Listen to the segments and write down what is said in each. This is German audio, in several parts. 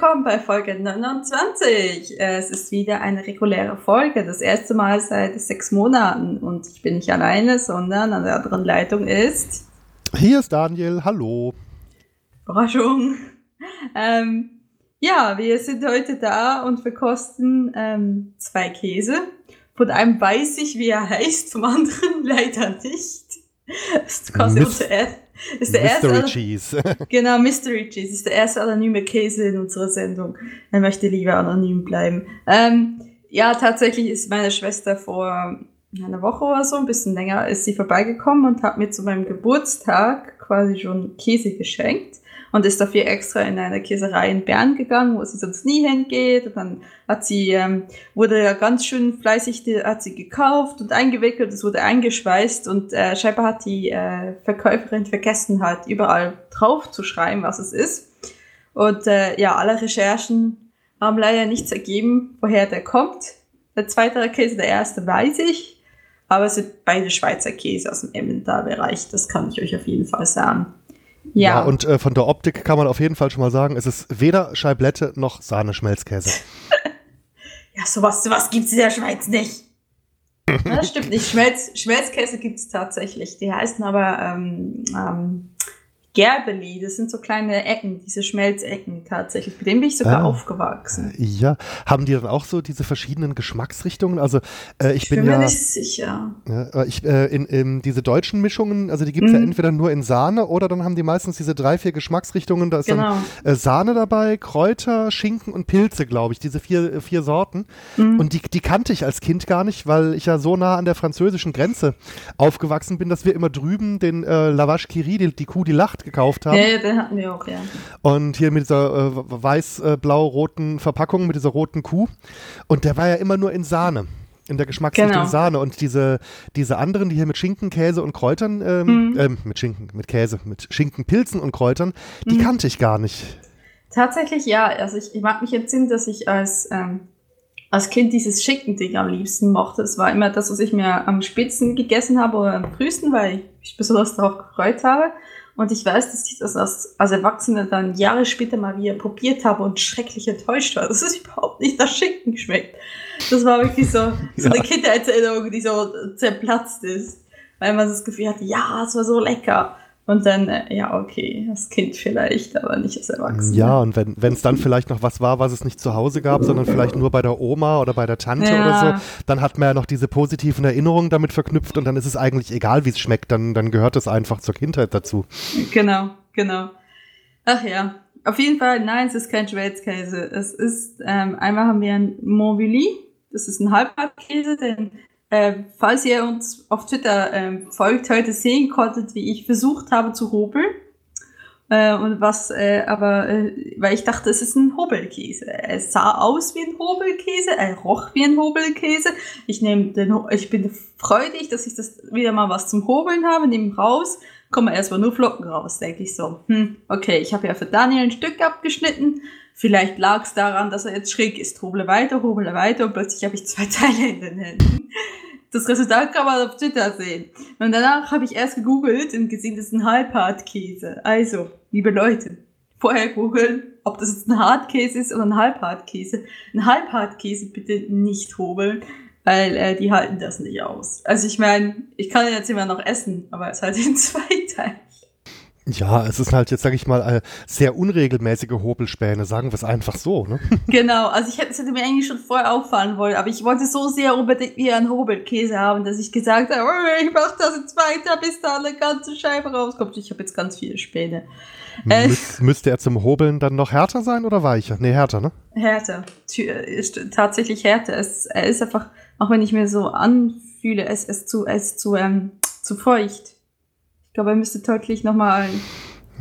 willkommen bei Folge 29. Es ist wieder eine reguläre Folge, das erste Mal seit sechs Monaten. Und ich bin nicht alleine, sondern an der anderen Leitung ist. Hier ist Daniel, hallo. Überraschung. Ähm, ja, wir sind heute da und verkosten ähm, zwei Käse. Von einem weiß ich, wie er heißt, vom anderen leider nicht. Das ist quasi Mis- unser er ist der Mystery erste Cheese. Genau, Mystery Cheese ist der erste anonyme Käse in unserer Sendung. Er möchte lieber anonym bleiben. Ähm, ja, tatsächlich ist meine Schwester vor einer Woche oder so, ein bisschen länger, ist sie vorbeigekommen und hat mir zu meinem Geburtstag quasi schon Käse geschenkt und ist dafür extra in eine Käserei in Bern gegangen, wo sie sonst nie hingeht. Und dann hat sie, ähm, wurde ja ganz schön fleißig, die, hat sie gekauft und eingewickelt, es wurde eingeschweißt und äh, scheinbar hat die äh, Verkäuferin vergessen halt überall drauf zu schreiben, was es ist. Und äh, ja, alle Recherchen haben leider nichts ergeben, woher der kommt. Der zweite Käse, der erste weiß ich, aber es sind beide Schweizer Käse aus dem Emmental-Bereich, das kann ich euch auf jeden Fall sagen. Ja, Ja, und äh, von der Optik kann man auf jeden Fall schon mal sagen, es ist weder Scheiblette noch Sahne-Schmelzkäse. ja sowas, sowas gibt's in der Schweiz nicht. Das stimmt nicht. Schmelz, Schmelzkäse gibt's tatsächlich. Die heißen aber ähm, ähm, Gerbeli. Das sind so kleine Ecken, diese Schmelzecken tatsächlich. Mit denen bin ich sogar Ah. aufgewachsen. Ja, haben die dann auch so diese verschiedenen Geschmacksrichtungen? Also äh, ich, Ich bin bin mir ja, nicht sicher. ja ich, äh, in, in diese deutschen Mischungen, also die gibt's ja Mhm. entweder nur in Sahne oder dann haben die meistens diese drei, vier Geschmacksrichtungen. Da ist Genau. dann äh, Sahne dabei, Kräuter, Schinken und Pilze, glaube ich, diese vier, äh, vier Sorten. Mhm. Und die, die kannte ich als Kind gar nicht, weil ich ja so nah an der französischen Grenze aufgewachsen bin, dass wir immer drüben den äh, Lavache Kiri, die, die Kuh, die lacht, gekauft haben. Ja, den hatten wir auch, ja. Und hier mit dieser äh, weiß-blau-roten Verpackung, mit dieser roten Kuh. Und der war ja immer nur in Sahne. In der Geschmacksrichtung Genau. Sahne. Und diese, diese anderen, die hier mit Schinken, Käse und Kräutern, ähm, Mhm. ähm, mit Schinken, mit Käse, mit Schinken, Pilzen und Kräutern, die Mhm. kannte ich gar nicht. Tatsächlich ja. Also ich, ich mag mich entsinnen, dass ich als, ähm, als Kind dieses Schicken-Ding am liebsten mochte. Es war immer das, was ich mir am spätsten gegessen habe oder am frühesten, weil ich mich besonders darauf gefreut habe. Und ich weiß, dass ich das als, als Erwachsene dann Jahre später mal wieder probiert habe und schrecklich enttäuscht war. Das ist überhaupt nicht das Schinken geschmeckt. Das war wirklich so, so eine Ja. Kindheitserinnerung, die so zerplatzt ist. Weil man das Gefühl hatte, ja, es war so lecker. Und dann, äh, ja, okay, das Kind vielleicht, aber nicht als Erwachsene. Ja, und wenn es dann vielleicht noch was war, was es nicht zu Hause gab, sondern vielleicht nur bei der Oma oder bei der Tante Ja. oder so, dann hat man ja noch diese positiven Erinnerungen damit verknüpft und dann ist es eigentlich egal, wie es schmeckt, dann, dann gehört es einfach zur Kindheit dazu. Genau, genau. Ach ja. Auf jeden Fall, nein, es ist kein Schmelzkäse. Es ist, ähm, einmal haben wir ein Montvilly. Das ist ein Halbhartkäse, den, äh, falls ihr uns auf Twitter ähm, folgt, heute sehen konntet, wie ich versucht habe zu hobeln. Äh, und was, äh, aber, äh, weil ich dachte, es ist ein Hobelkäse. Er sah aus wie ein Hobelkäse, er roch wie ein Hobelkäse. Ich nehme den, ich bin freudig, dass ich das wieder mal was zum Hobeln habe, nehme raus, kommen erstmal nur Flocken raus, denke ich so. Hm, okay, ich habe ja für Daniel ein Stück abgeschnitten. Vielleicht lag es daran, dass er jetzt schräg ist. Hobele weiter, hobele weiter und plötzlich habe ich zwei Teile in den Händen. Das Resultat kann man auf Twitter sehen. Und danach habe ich erst gegoogelt und gesehen, das ist ein Halbhartkäse. Also, liebe Leute, vorher googeln, ob das jetzt ein Hartkäse ist oder ein Halbhartkäse. Ein Halbhartkäse bitte nicht hobeln, weil äh, die halten das nicht aus. Also ich meine, ich kann ihn jetzt immer noch essen, aber es halt in zwei Teilen. Ja, es ist halt jetzt, sag ich mal, äh, sehr unregelmäßige Hobelspäne, sagen wir es einfach so. Ne? Genau, also ich hätte, es hätte mir eigentlich schon vorher auffallen wollen, aber ich wollte so sehr unbedingt wieder einen Hobelkäse haben, dass ich gesagt habe, oh, ich mach das jetzt weiter, bis da eine ganze Scheibe rauskommt. Ich habe jetzt ganz viele Späne. Äh. Müs müsste er zum Hobeln dann noch härter sein oder weicher? Nee, härter, ne? Härter. Ist tatsächlich härter. Es, er ist einfach, auch wenn ich mir so anfühle, es ist zu, es ist zu, ähm, zu feucht. Ich glaube, er müsste deutlich nochmal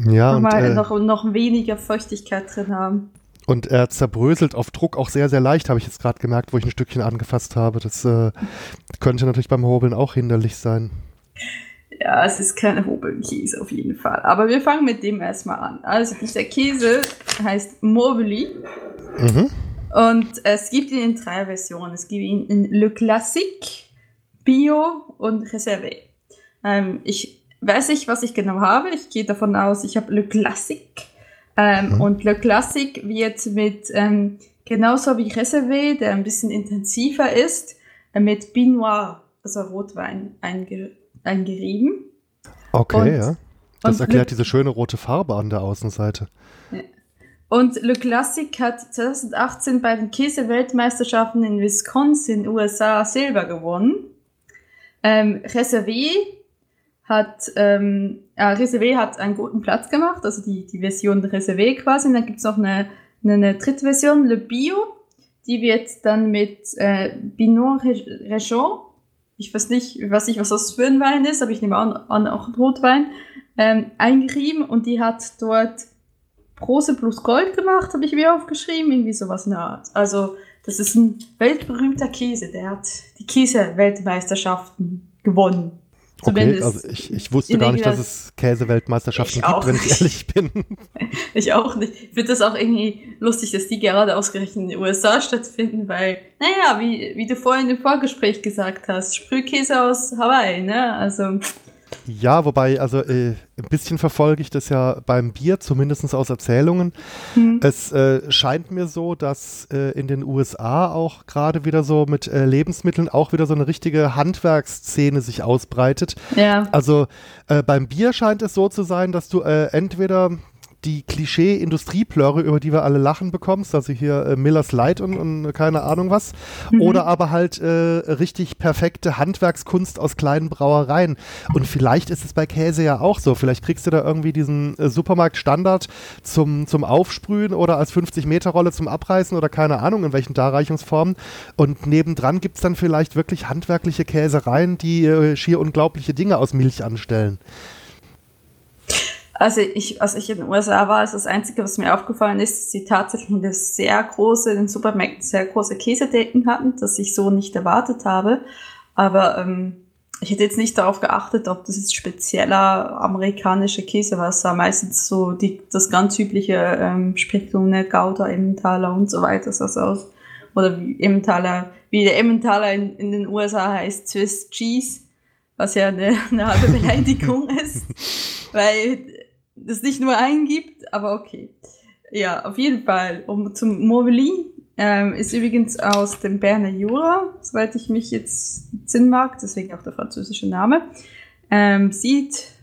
Ja, noch und, mal, äh, noch, noch weniger Feuchtigkeit drin haben. und er zerbröselt auf Druck auch sehr, sehr leicht, habe ich jetzt gerade gemerkt, wo ich ein Stückchen angefasst habe. Das äh, könnte natürlich beim Hobeln auch hinderlich sein. Ja, es ist kein Hobelkäse auf jeden Fall. Aber wir fangen mit dem erstmal an. Also dieser Käse heißt Mobili Mhm. und es gibt ihn in drei Versionen. Es gibt ihn in Le Classique, Bio und Reservé. Ähm, ich weiß nicht, was ich genau habe. Ich gehe davon aus, ich habe Le Classique. Ähm, mhm. Und Le Classic wird mit, ähm, genauso wie Reservé, der ein bisschen intensiver ist, äh, mit Pinot, also Rotwein, einge eingerieben. Okay, und, ja. Das erklärt Le diese schöne rote Farbe an der Außenseite. Ja. Und Le Classic hat 2018 bei den Käse-Weltmeisterschaften in Wisconsin, USA, Silber gewonnen. Ähm, Reservé hat, ähm, äh, Reservé hat einen guten Platz gemacht, also die, die Version Reservé quasi. Und dann gibt's noch eine, eine, eine dritte Version, Le Bio. Die wird dann mit äh, Pinot Région, ich weiß nicht, ich was das für ein Wein ist, aber ich nehme an, an auch Rotwein, ähm, eingerieben und die hat dort Prose plus Gold gemacht, habe ich mir aufgeschrieben, irgendwie sowas in der Art. Also, das ist ein weltberühmter Käse, der hat die Käse-Weltmeisterschaften gewonnen. Okay, also ich, ich wusste gar nicht, dass es Käseweltmeisterschaften gibt, wenn ich ehrlich bin. ich auch nicht. Ich finde das auch irgendwie lustig, dass die gerade ausgerechnet in den USA stattfinden, weil, naja, wie, wie du vorhin im Vorgespräch gesagt hast, Sprühkäse aus Hawaii, ne? Also ja, wobei, also äh, ein bisschen verfolge ich das ja beim Bier, zumindest aus Erzählungen. Mhm. Es äh, scheint mir so, dass äh, in den USA auch gerade wieder so mit äh, Lebensmitteln auch wieder so eine richtige Handwerksszene sich ausbreitet. Ja. Also äh, beim Bier scheint es so zu sein, dass du äh, entweder die Klischee-Industrieplörre, über die wir alle lachen bekommst, also hier äh, Millers Light und, und, keine Ahnung was, mhm. oder aber halt äh, richtig perfekte Handwerkskunst aus kleinen Brauereien. Und vielleicht ist es bei Käse ja auch so. Vielleicht kriegst du da irgendwie diesen äh, Supermarkt-Standard zum, zum Aufsprühen oder als 50-Meter-Rolle zum Abreißen oder keine Ahnung in welchen Darreichungsformen. Und nebendran gibt es dann vielleicht wirklich handwerkliche Käsereien, die äh, schier unglaubliche Dinge aus Milch anstellen. Also ich, als ich in den USA war, ist das Einzige, was mir aufgefallen ist, dass sie tatsächlich eine sehr große, in den Supermärkten sehr große Käsedecken hatten, das ich so nicht erwartet habe. Aber ähm, ich hätte jetzt nicht darauf geachtet, ob das jetzt spezieller amerikanische Käse war. Es sah meistens so die, das ganz übliche ähm, Spektrum, Gouda, Emmentaler und so weiter sah aus. Oder wie Emmentaler, wie der Emmentaler in, in den USA heißt, Swiss Cheese, was ja eine, eine halbe Beleidigung ist. Weil es nicht nur einen gibt, aber okay. Ja, auf jeden Fall. Um zum Morvelin ähm, ist übrigens aus dem Berner Jura, soweit ich mich jetzt Sinn mag, deswegen auch der französische Name. Ähm, sieht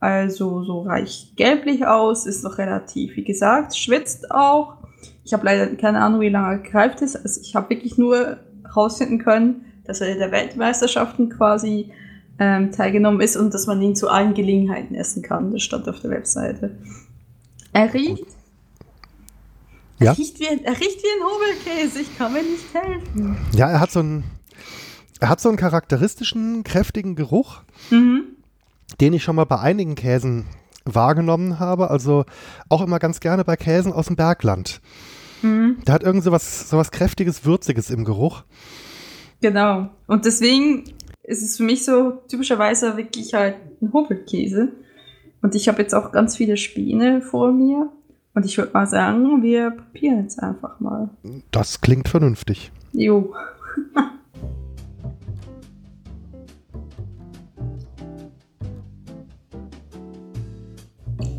also so reich gelblich aus, ist noch relativ, wie gesagt, schwitzt auch. Ich habe leider keine Ahnung, wie lange er gereift ist. Also ich habe wirklich nur herausfinden können, dass er der Weltmeisterschaften quasi ähm, teilgenommen ist und dass man ihn zu allen Gelegenheiten essen kann. Das stand auf der Webseite. Er riecht. Ja? Er, riecht wie ein, er riecht wie ein Hobelkäse, ich kann mir nicht helfen. Ja, er hat so einen, er hat so einen charakteristischen, kräftigen Geruch, mhm. den ich schon mal bei einigen Käsen wahrgenommen habe. Also auch immer ganz gerne bei Käsen aus dem Bergland. Mhm. Der hat irgend so was, so was kräftiges, würziges im Geruch. Genau. Und deswegen ist es für mich so typischerweise wirklich halt ein Hobelkäse. Und ich habe jetzt auch ganz viele Späne vor mir. Und ich würde mal sagen, wir probieren jetzt einfach mal. Das klingt vernünftig. Jo.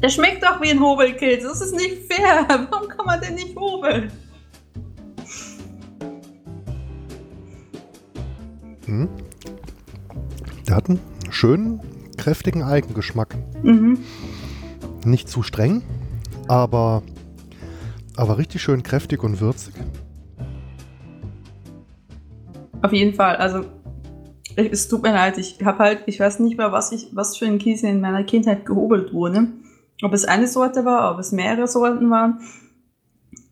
Der schmeckt doch wie ein Hobelkäse. Das ist nicht fair. Warum kann man denn nicht hobeln? Hm. Der hat einen schönen, kräftigen Eigengeschmack. Mhm. Nicht zu streng, aber, aber richtig schön kräftig und würzig. Auf jeden Fall. Also, es tut mir leid. Ich habe halt, ich weiß nicht mehr, was, ich, was für ein Käse in meiner Kindheit gehobelt wurde. Ob es eine Sorte war, ob es mehrere Sorten waren.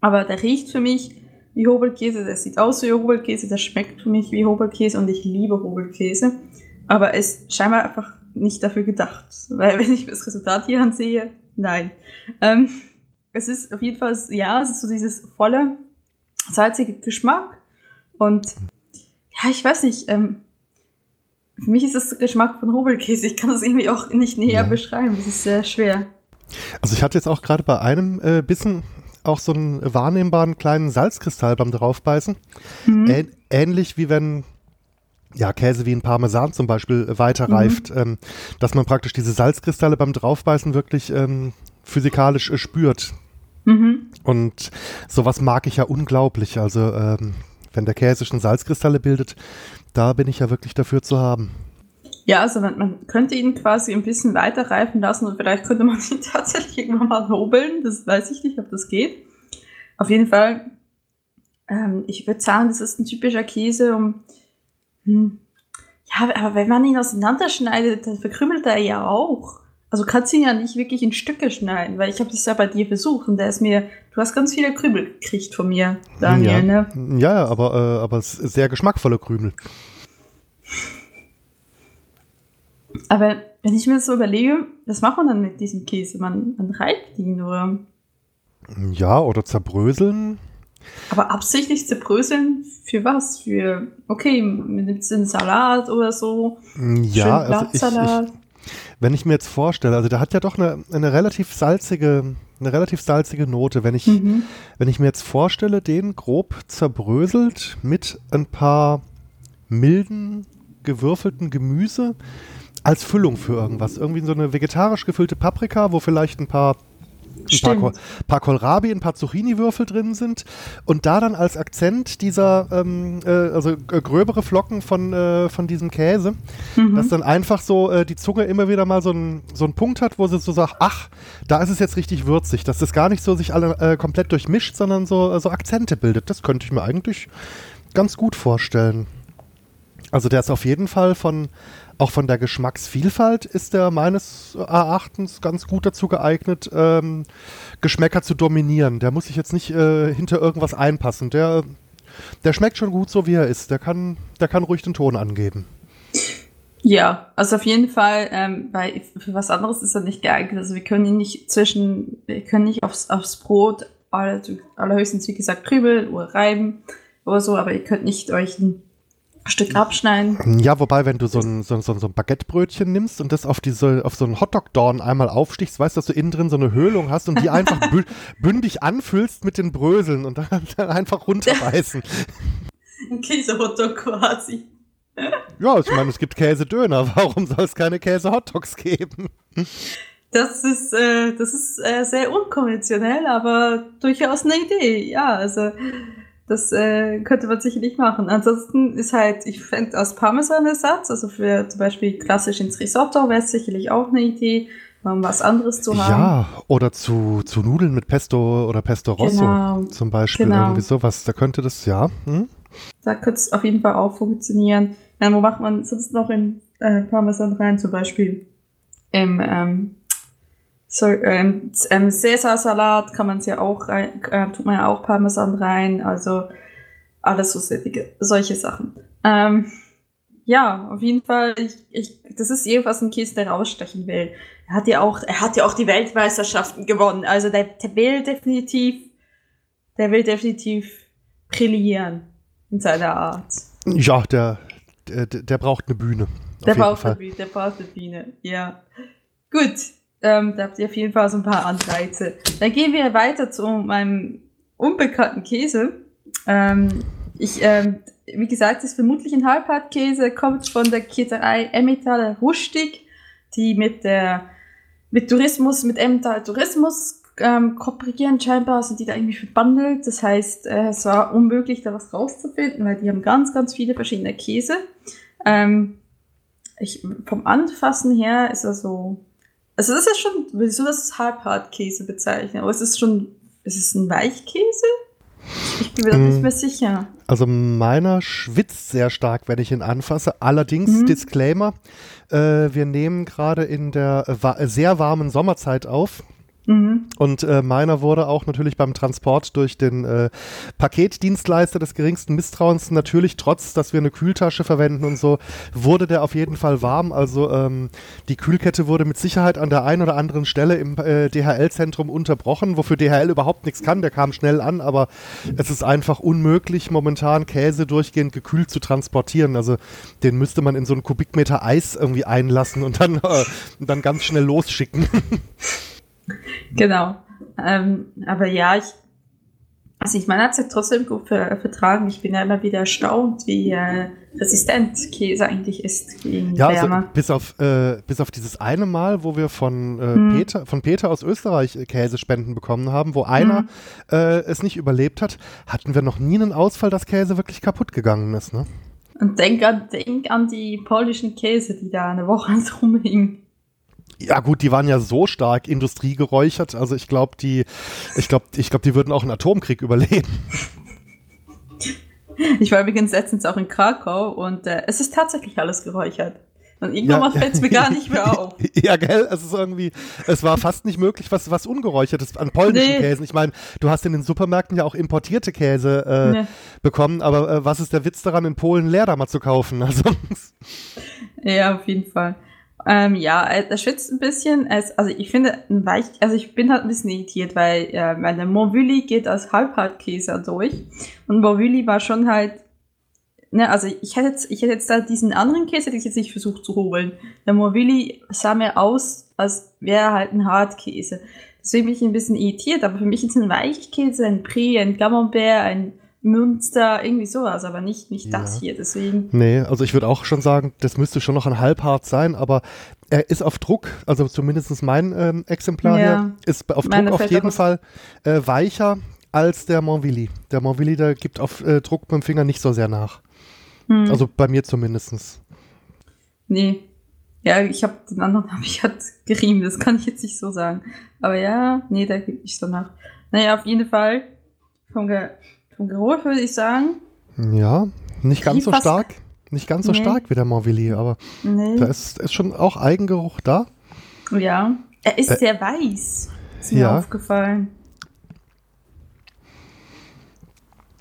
Aber der riecht für mich wie Hobelkäse, der sieht aus wie Hobelkäse, der schmeckt für mich wie Hobelkäse und ich liebe Hobelkäse. Aber es ist scheinbar einfach nicht dafür gedacht. Weil wenn ich das Resultat hier ansehe, nein. Ähm, es ist auf jeden Fall, ja, es ist so dieses volle, salzige Geschmack. Und ja, ich weiß nicht, ähm, für mich ist das Geschmack von Hobelkäse. Ich kann das irgendwie auch nicht näher ja. beschreiben. Das ist sehr schwer. Also ich hatte jetzt auch gerade bei einem äh, Bissen auch so einen wahrnehmbaren kleinen Salzkristall beim draufbeißen. Mhm. ähnlich wie wenn ja, Käse wie ein Parmesan zum Beispiel äh, weiterreift, mhm. ähm, dass man praktisch diese Salzkristalle beim Draufbeißen wirklich ähm, physikalisch äh, spürt. Mhm. Und sowas mag ich ja unglaublich. Also ähm, wenn der Käse schon Salzkristalle bildet, da bin ich ja wirklich dafür zu haben. Ja, also man, man könnte ihn quasi ein bisschen weiter reifen lassen und vielleicht könnte man ihn tatsächlich irgendwann mal hobeln. Das weiß ich nicht, ob das geht. Auf jeden Fall, ähm, ich würde sagen, das ist ein typischer Käse, um hm, ja, aber wenn man ihn auseinanderschneidet, dann verkrümmelt er ja auch. Also kannst du ihn ja nicht wirklich in Stücke schneiden, weil ich habe das ja bei dir versucht und der ist mir, du hast ganz viele Krümel gekriegt von mir, Daniel, ja. ne? Ja, aber, äh, aber sehr geschmackvolle Krümel. Aber wenn ich mir so überlege, was macht man dann mit diesem Käse? Man, man reibt ihn, oder? Ja, oder zerbröseln. Aber absichtlich zerbröseln für was? Für, okay, man nimmt einen Salat oder so. Ja, also ich, ich, wenn ich mir jetzt vorstelle, also der hat ja doch eine, eine relativ salzige, eine relativ salzige Note. Wenn ich, mhm. wenn ich mir jetzt vorstelle, den grob zerbröselt mit ein paar milden, gewürfelten Gemüse als Füllung für irgendwas. Irgendwie so eine vegetarisch gefüllte Paprika, wo vielleicht ein paar ein paar, paar Kohlrabi, ein paar Zucchini-Würfel drin sind und da dann als Akzent dieser, ähm, äh, also äh, gröbere Flocken von, äh, von diesem Käse, mhm. dass dann einfach so äh, die Zunge immer wieder mal so einen so Punkt hat, wo sie so sagt, ach, da ist es jetzt richtig würzig, dass das gar nicht so sich alle äh, komplett durchmischt, sondern so, äh, so Akzente bildet. Das könnte ich mir eigentlich ganz gut vorstellen. Also der ist auf jeden Fall von auch von der Geschmacksvielfalt ist er meines Erachtens ganz gut dazu geeignet, ähm, Geschmäcker zu dominieren. Der muss sich jetzt nicht äh, hinter irgendwas einpassen. Der, der schmeckt schon gut so, wie er ist. Der kann, der kann ruhig den Ton angeben. Ja, also auf jeden Fall, ähm, weil für was anderes ist er nicht geeignet. Also wir können ihn nicht zwischen, wir können nicht aufs, aufs Brot aller, allerhöchstens, wie gesagt, Krübel oder reiben oder so, aber ihr könnt nicht euch ein Stück abschneiden. Ja, wobei, wenn du so ein, so, so, so ein Baguettebrötchen nimmst und das auf, diese, auf so einen Hotdog-Dorn einmal aufstichst, weißt du, dass du innen drin so eine Höhlung hast und die einfach bündig anfüllst mit den Bröseln und dann, dann einfach runterbeißen. Ein Käse-Hotdog quasi. Ja, ich meine, es gibt Käsedöner. Warum soll es keine Käse-Hotdogs geben? Das ist, äh, das ist äh, sehr unkonventionell, aber durchaus eine Idee. Ja, also das äh, könnte man sicherlich machen. Ansonsten ist halt, ich fände als Parmesan-Ersatz, also für zum Beispiel klassisch ins Risotto, wäre es sicherlich auch eine Idee, um was anderes zu haben. Ja, oder zu, zu Nudeln mit Pesto oder Pesto Rosso genau, zum Beispiel. Genau. Irgendwie sowas. Da könnte das, ja. Hm? Da könnte es auf jeden Fall auch funktionieren. Ja, wo macht man sonst noch in äh, Parmesan rein? Zum Beispiel im ähm, so, ähm, ähm, Caesar-Salat kann man ja auch rein, äh, tut man ja auch Parmesan rein, also alles so sättige, solche Sachen. Ähm, ja, auf jeden Fall, ich, ich, das ist jedenfalls ein Käse, der rausstechen will. Er hat ja auch, er hat ja auch die Weltmeisterschaften gewonnen, also der, der will definitiv, der will definitiv brillieren in seiner Art. Ja, der, der, der braucht eine Bühne. Der braucht eine Bühne, der braucht eine Bühne, ja. Gut, ähm, da habt ihr auf jeden Fall so ein paar Anreize. Dann gehen wir weiter zu meinem unbekannten Käse. Ähm, ich, ähm, wie gesagt, ist vermutlich ein Halbhartkäse, kommt von der Käserei Emmental Rustig, die mit der mit Tourismus, mit Emmental Tourismus ähm, kooperieren. Scheinbar sind die da irgendwie verbandelt. Das heißt, äh, es war unmöglich, da was rauszufinden, weil die haben ganz, ganz viele verschiedene Käse. Ähm, ich, vom Anfassen her ist er so also das ist ja schon, wieso das Halbhartkäse bezeichnen? Aber es ist schon, ist es ein Weichkäse? Ich bin mir da nicht mm. mehr sicher. Also meiner schwitzt sehr stark, wenn ich ihn anfasse. Allerdings, mhm. Disclaimer, äh, wir nehmen gerade in der äh, sehr warmen Sommerzeit auf. Mhm. Und äh, meiner wurde auch natürlich beim Transport durch den äh, Paketdienstleister des geringsten Misstrauens natürlich, trotz dass wir eine Kühltasche verwenden und so, wurde der auf jeden Fall warm. Also ähm, die Kühlkette wurde mit Sicherheit an der einen oder anderen Stelle im äh, DHL-Zentrum unterbrochen, wofür DHL überhaupt nichts kann. Der kam schnell an, aber es ist einfach unmöglich, momentan Käse durchgehend gekühlt zu transportieren. Also den müsste man in so einen Kubikmeter Eis irgendwie einlassen und dann, äh, dann ganz schnell losschicken. Genau. Ähm, aber ja, ich, Also ich meine, hat sich trotzdem gut ver vertragen. Ich bin ja immer wieder erstaunt, wie äh, resistent Käse eigentlich ist gegen ja, Wärme. Also bis auf äh, bis auf dieses eine Mal, wo wir von äh, hm. Peter von Peter aus Österreich äh, Käsespenden bekommen haben, wo einer hm. äh, es nicht überlebt hat, hatten wir noch nie einen Ausfall, dass Käse wirklich kaputt gegangen ist. Ne? Und denk an, denk an die polnischen Käse, die da eine Woche rumhingen. Ja gut, die waren ja so stark industriegeräuchert, also ich glaube, die, ich glaube, ich glaube, die würden auch einen Atomkrieg überleben. Ich war übrigens letztens auch in Krakau und äh, es ist tatsächlich alles geräuchert. Und irgendwann ja, fällt es mir gar nicht mehr auf. ja, gell? Es ist irgendwie, es war fast nicht möglich, was, was Ungeräuchertes an polnischen nee. Käsen. Ich meine, du hast in den Supermärkten ja auch importierte Käse äh, nee. bekommen, aber äh, was ist der Witz daran, in Polen Leer da mal zu kaufen? Also. ja, auf jeden Fall. Ähm, ja, er schwitzt ein bisschen. Es, also ich finde, ein weich, also ich bin halt ein bisschen irritiert, weil äh, meine Morvilli geht als Halbhartkäse durch. Und Morvilli war schon halt, ne, also ich hätte jetzt, ich hätte jetzt da diesen anderen Käse, den ich jetzt nicht versucht zu holen. Der Morvilli sah mir aus, als wäre halt ein Hartkäse. Deswegen bin ich ein bisschen irritiert, aber für mich ist ein Weichkäse, ein Prix, ein Camembert, ein Münster, irgendwie sowas, aber nicht, nicht ja. das hier, deswegen. Nee, also ich würde auch schon sagen, das müsste schon noch ein Halbhart sein, aber er ist auf Druck, also zumindest mein ähm, Exemplar ja. hier, ist auf Meine Druck auf jeden Fall äh, weicher als der Montville. Der Montville, der gibt auf äh, Druck beim Finger nicht so sehr nach. Hm. Also bei mir zumindest. Nee. Ja, ich habe den anderen habe ich halt gerieben, das kann ich jetzt nicht so sagen. Aber ja, nee, da gibt nicht so nach. Naja, auf jeden Fall vom, Ge vom Geruch würde ich sagen. Ja, nicht ganz so stark. Nicht ganz so nee. stark wie der Morvilli, aber nee. da ist, ist schon auch Eigengeruch da. Ja, er ist äh, sehr weiß. Ist mir ja. aufgefallen.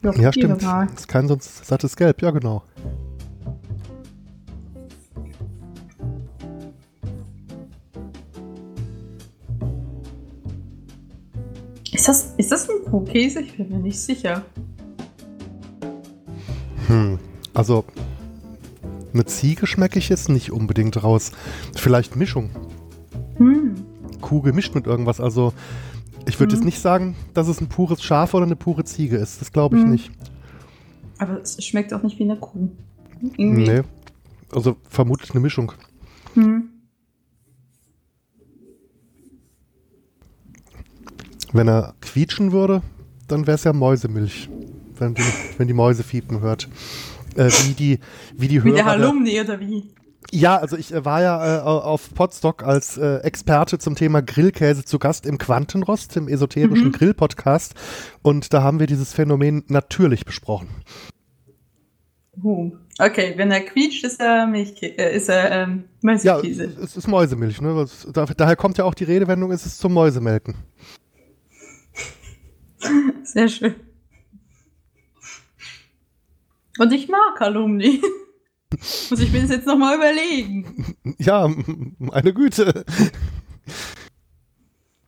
Ja, ja stimmt. Mal. ist kein sonst sattes Gelb, ja genau. Ist das, ist das ein Kuhkäse? Ich bin mir nicht sicher. Also eine Ziege schmecke ich jetzt nicht unbedingt raus. Vielleicht Mischung. Hm. Kuh gemischt mit irgendwas. Also ich würde hm. jetzt nicht sagen, dass es ein pures Schaf oder eine pure Ziege ist. Das glaube ich hm. nicht. Aber es schmeckt auch nicht wie eine Kuh. Irgendwie. Nee. Also vermutlich eine Mischung. Hm. Wenn er quietschen würde, dann wäre es ja Mäusemilch, wenn die, wenn die Mäuse fiepen hört. Äh, wie die, wie die Hörer. Wie der Halumni oder wie? Ja, also ich äh, war ja äh, auf Podstock als äh, Experte zum Thema Grillkäse zu Gast im Quantenrost, im esoterischen mhm. Grill-Podcast. Und da haben wir dieses Phänomen natürlich besprochen. Uh, okay, wenn er quietscht, ist er Milchkäse, äh, ist er ähm, Mäusekäse. Ja, es ist Mäusemilch, ne? daher kommt ja auch die Redewendung, es ist zum Mäusemelken. Sehr schön. Und ich mag Alumni. Muss ich mir das jetzt nochmal überlegen. Ja, meine Güte.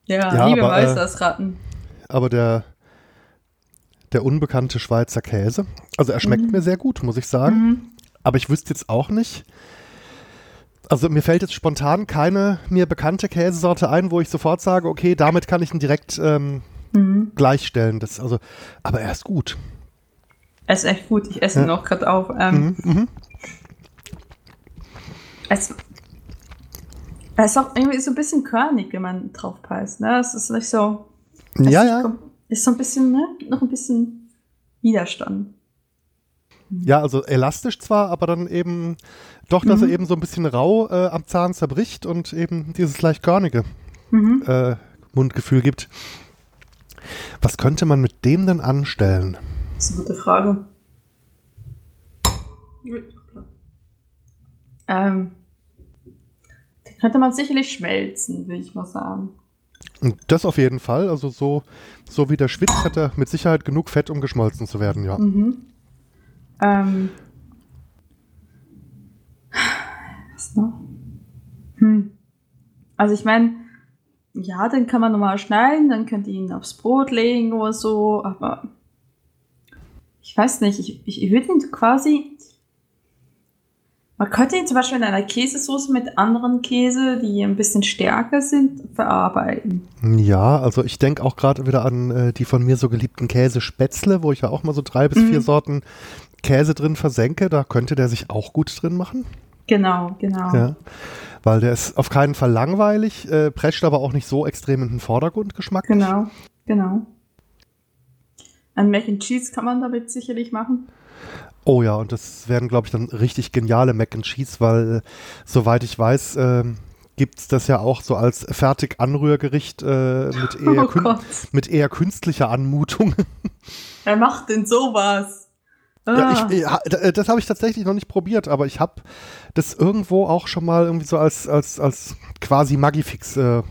Ja, ja liebe Meistersratten. Äh, aber der, der unbekannte Schweizer Käse, also er schmeckt mhm. mir sehr gut, muss ich sagen. Mhm. Aber ich wüsste jetzt auch nicht. Also mir fällt jetzt spontan keine mir bekannte Käsesorte ein, wo ich sofort sage, okay, damit kann ich ihn direkt ähm, mhm. gleichstellen. Das, also, aber er ist gut. Er ist echt gut. Ich esse ja. auch gerade auf. Ähm, mhm, mhm. Es, er ist auch irgendwie so ein bisschen körnig, wenn man drauf passt. Ne? Es ist nicht so. Ja, ja. Ist so ein bisschen, ne? Noch ein bisschen Widerstand. Ja, also elastisch zwar, aber dann eben doch, dass mhm. er eben so ein bisschen rau äh, am Zahn zerbricht und eben dieses leicht körnige mhm. äh, Mundgefühl gibt. Was könnte man mit dem denn anstellen? Das ist eine gute Frage. Ähm, den könnte man sicherlich schmelzen, will ich mal sagen. Das auf jeden Fall. Also so, so wie der schwitzt, hat er mit Sicherheit genug Fett, um geschmolzen zu werden, ja. Mhm. Ähm. Was noch? Hm. Also ich meine, ja, den kann man normal schneiden, dann könnt ihr ihn aufs Brot legen oder so, aber ich weiß nicht, ich, ich, ich würde ihn quasi, Man könnte ihn zum Beispiel in einer Käsesoße mit anderen Käse, die ein bisschen stärker sind, verarbeiten. Ja, also ich denke auch gerade wieder an äh, die von mir so geliebten Käsespätzle, wo ich ja auch mal so drei bis vier Mhm. Sorten Käse drin versenke. Da könnte der sich auch gut drin machen. Genau, genau. Ja. Weil der ist auf keinen Fall langweilig, äh, prescht aber auch nicht so extrem in den Vordergrund geschmacklich. Genau, genau. Ein Mac and Cheese kann man damit sicherlich machen. Oh ja, und das werden, glaube ich, dann richtig geniale Mac and Cheese, weil, äh, soweit ich weiß, ähm, gibt es das ja auch so als Fertig-Anrührgericht äh, mit, eher Oh mit eher künstlicher Anmutung. wer macht denn sowas? Ja, Ah, ich, ja, d- das habe ich tatsächlich noch nicht probiert, aber ich habe das irgendwo auch schon mal irgendwie so als, als, als quasi Maggi-Fix, äh,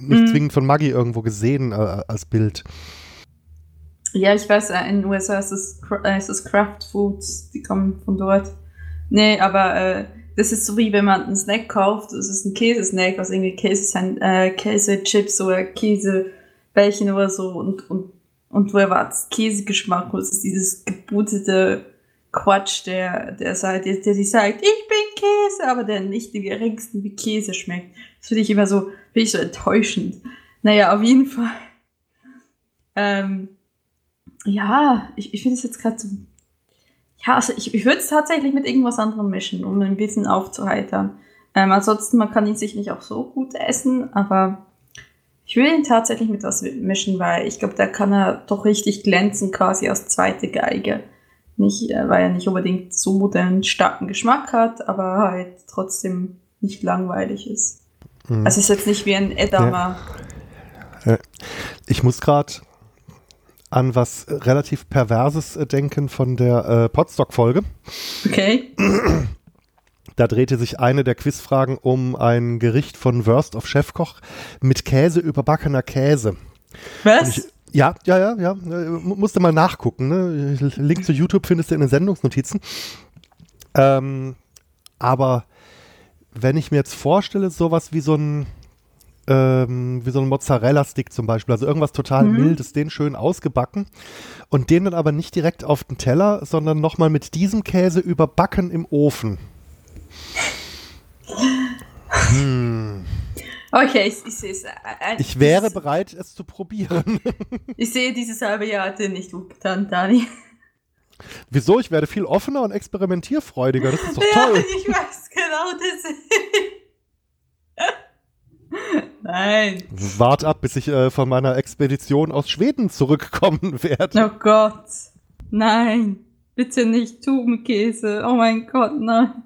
nicht Mhm. zwingend von Maggi irgendwo gesehen äh, als Bild. Ja, ich weiß, äh, in den USA ist es, äh, ist es Kraft Foods, die kommen von dort. Nee, aber äh, das ist so wie wenn man einen Snack kauft, das ist ein Käsesnack, was irgendwie Käse, äh, Käsechips oder Käsebällchen oder so und, und, und wo erwartet Käsegeschmack und es ist dieses gebutete Quatsch, der, der sagt, der, der die sagt, ich bin Käse, aber der nicht im geringsten wie Käse schmeckt. Das finde ich immer so, finde ich so enttäuschend. Naja, auf jeden Fall. Ähm, ja, ich, ich finde es jetzt gerade so. Ja, also ich, ich würde es tatsächlich mit irgendwas anderem mischen, um ein bisschen aufzuheitern. Ähm, ansonsten, man kann ihn sich nicht auch so gut essen, aber ich will ihn tatsächlich mit was mischen, weil ich glaube, da kann er doch richtig glänzen, quasi als zweite Geige. Nicht, äh, weil er nicht unbedingt so den starken Geschmack hat, aber halt trotzdem nicht langweilig ist. Mhm. Also es ist jetzt nicht wie ein Edamer. Ich muss gerade an was relativ Perverses äh, denken von der äh, Podstock-Folge. Okay. Da drehte sich eine der Quizfragen um ein Gericht von Wurst auf Chefkoch mit Käse überbackener Käse. Was? ich, ja, ja, ja, ja. äh, mu- Musste mal nachgucken. Ne? Link zu YouTube findest du in den Sendungsnotizen. Ähm, aber wenn ich mir jetzt vorstelle, sowas wie so ein ähm, wie so ein Mozzarella-Stick zum Beispiel, also irgendwas total Mhm. mildes, den schön ausgebacken und den dann aber nicht direkt auf den Teller, sondern nochmal mit diesem Käse überbacken im Ofen. Hm. Okay, ich, ich sehe es. Äh, äh, Ich wäre bereit, es zu probieren. Ich sehe dieses halbe Jahr nicht gut getan, Dani. Wieso? Ich werde viel offener und experimentierfreudiger. Das ist doch Ja, toll. ich weiß genau das. Nein. Wart ab, bis ich äh, von meiner Expedition aus Schweden zurückkommen werde. Oh Gott. Nein. Bitte nicht Tubenkäse. Oh mein Gott, nein.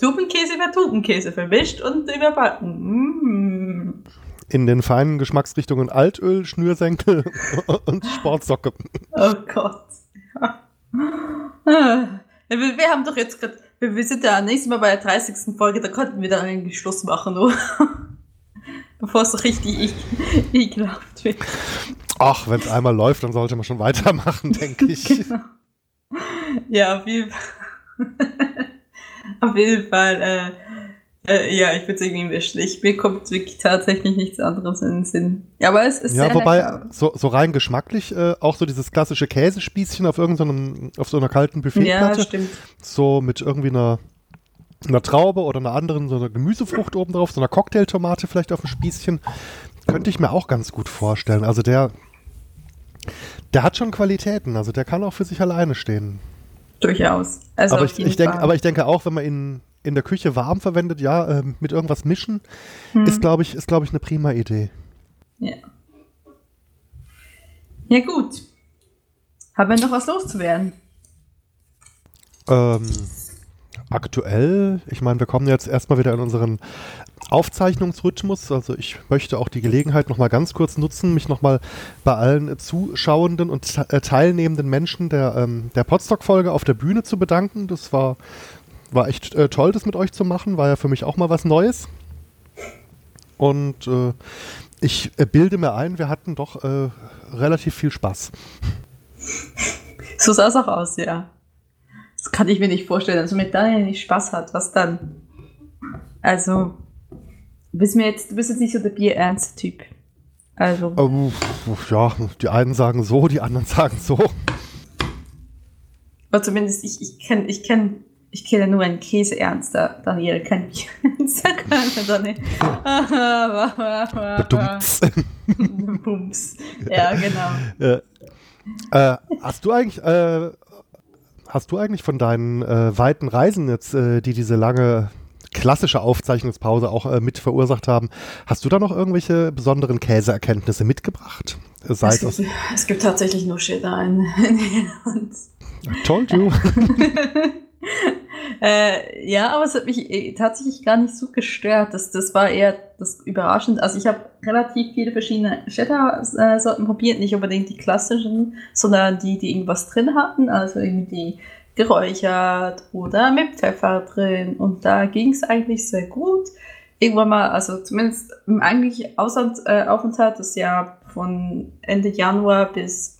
Tubenkäse über Tubenkäse verwischt und überbacken. Mm. In den feinen Geschmacksrichtungen Altöl, Schnürsenkel und Sportsocke. Oh Gott. Ja, Wir, wir haben doch jetzt gerade, wir, sind ja nächstes Mal bei der 30. Folge, da konnten wir dann eigentlich Schluss machen, oder? Bevor es so richtig ek- ekelhaft wird. Ach, wenn es einmal läuft, dann sollte man schon weitermachen, denke ich. Genau. Ja, auf jeden Fall. auf jeden Fall, äh, äh, ja, ich würde es irgendwie mischen. Ich, mir kommt wirklich tatsächlich nichts anderes in den Sinn. Ja, aber es ist Ja, sehr wobei, lecker. so, so rein geschmacklich, äh, auch so dieses klassische Käsespießchen auf irgendeinem, auf so einer kalten Ja, Buffetplatte, stimmt. so mit irgendwie einer, einer Traube oder einer anderen, so einer Gemüsefrucht oben drauf, so einer Cocktailtomate vielleicht auf dem Spießchen, könnte ich mir auch ganz gut vorstellen. Also der, der hat schon Qualitäten, also der kann auch für sich alleine stehen. Durchaus. Also aber, ich, ich denk, aber ich denke auch, wenn man ihn in der Küche warm verwendet, ja, ähm, mit irgendwas mischen, Hm. ist, glaube ich, ist, glaube ich, eine prima Idee. Ja. Ja, gut. Haben wir noch was loszuwerden? Ähm, aktuell, ich meine, wir kommen jetzt erstmal wieder in unseren Aufzeichnungsrhythmus. Also ich möchte auch die Gelegenheit nochmal ganz kurz nutzen, mich nochmal bei allen zuschauenden und äh, teilnehmenden Menschen der, ähm, der Podstock-Folge auf der Bühne zu bedanken. Das war, war echt äh, toll, das mit euch zu machen. War ja für mich auch mal was Neues. Und äh, ich äh, bilde mir ein, wir hatten doch äh, relativ viel Spaß. So sah es auch aus, ja. Das kann ich mir nicht vorstellen. Also mit Daniel nicht Spaß hat, was dann? Also, du bist mir jetzt, du bist jetzt nicht so der bierernste Typ. Also, Ähm, ja, die einen sagen so, die anderen sagen so. oder zumindest ich, ich kenne, ich kenne, ich kenne nur einen Käseernster. Daniel kennt mich. Bums. Ja, genau. Äh, hast du eigentlich, äh, hast du eigentlich von deinen äh, weiten Reisen jetzt, äh, die diese lange klassische Aufzeichnungspause auch äh, mit verursacht haben, hast du da noch irgendwelche besonderen Käseerkenntnisse mitgebracht? Es, gibt, es gibt tatsächlich nur Cheddar in, in Irland. I told you. äh, ja, aber es hat mich äh, tatsächlich gar nicht so gestört. Das, das war eher das überraschend. Also ich habe relativ viele verschiedene Cheddar-Sorten probiert, nicht unbedingt die klassischen, sondern die, die irgendwas drin hatten. Also irgendwie geräuchert oder mit Pfeffer drin. Und da ging es eigentlich sehr gut. Irgendwann mal, also zumindest im eigentlichen Auslandsaufenthalt, äh, das ja von Ende Januar bis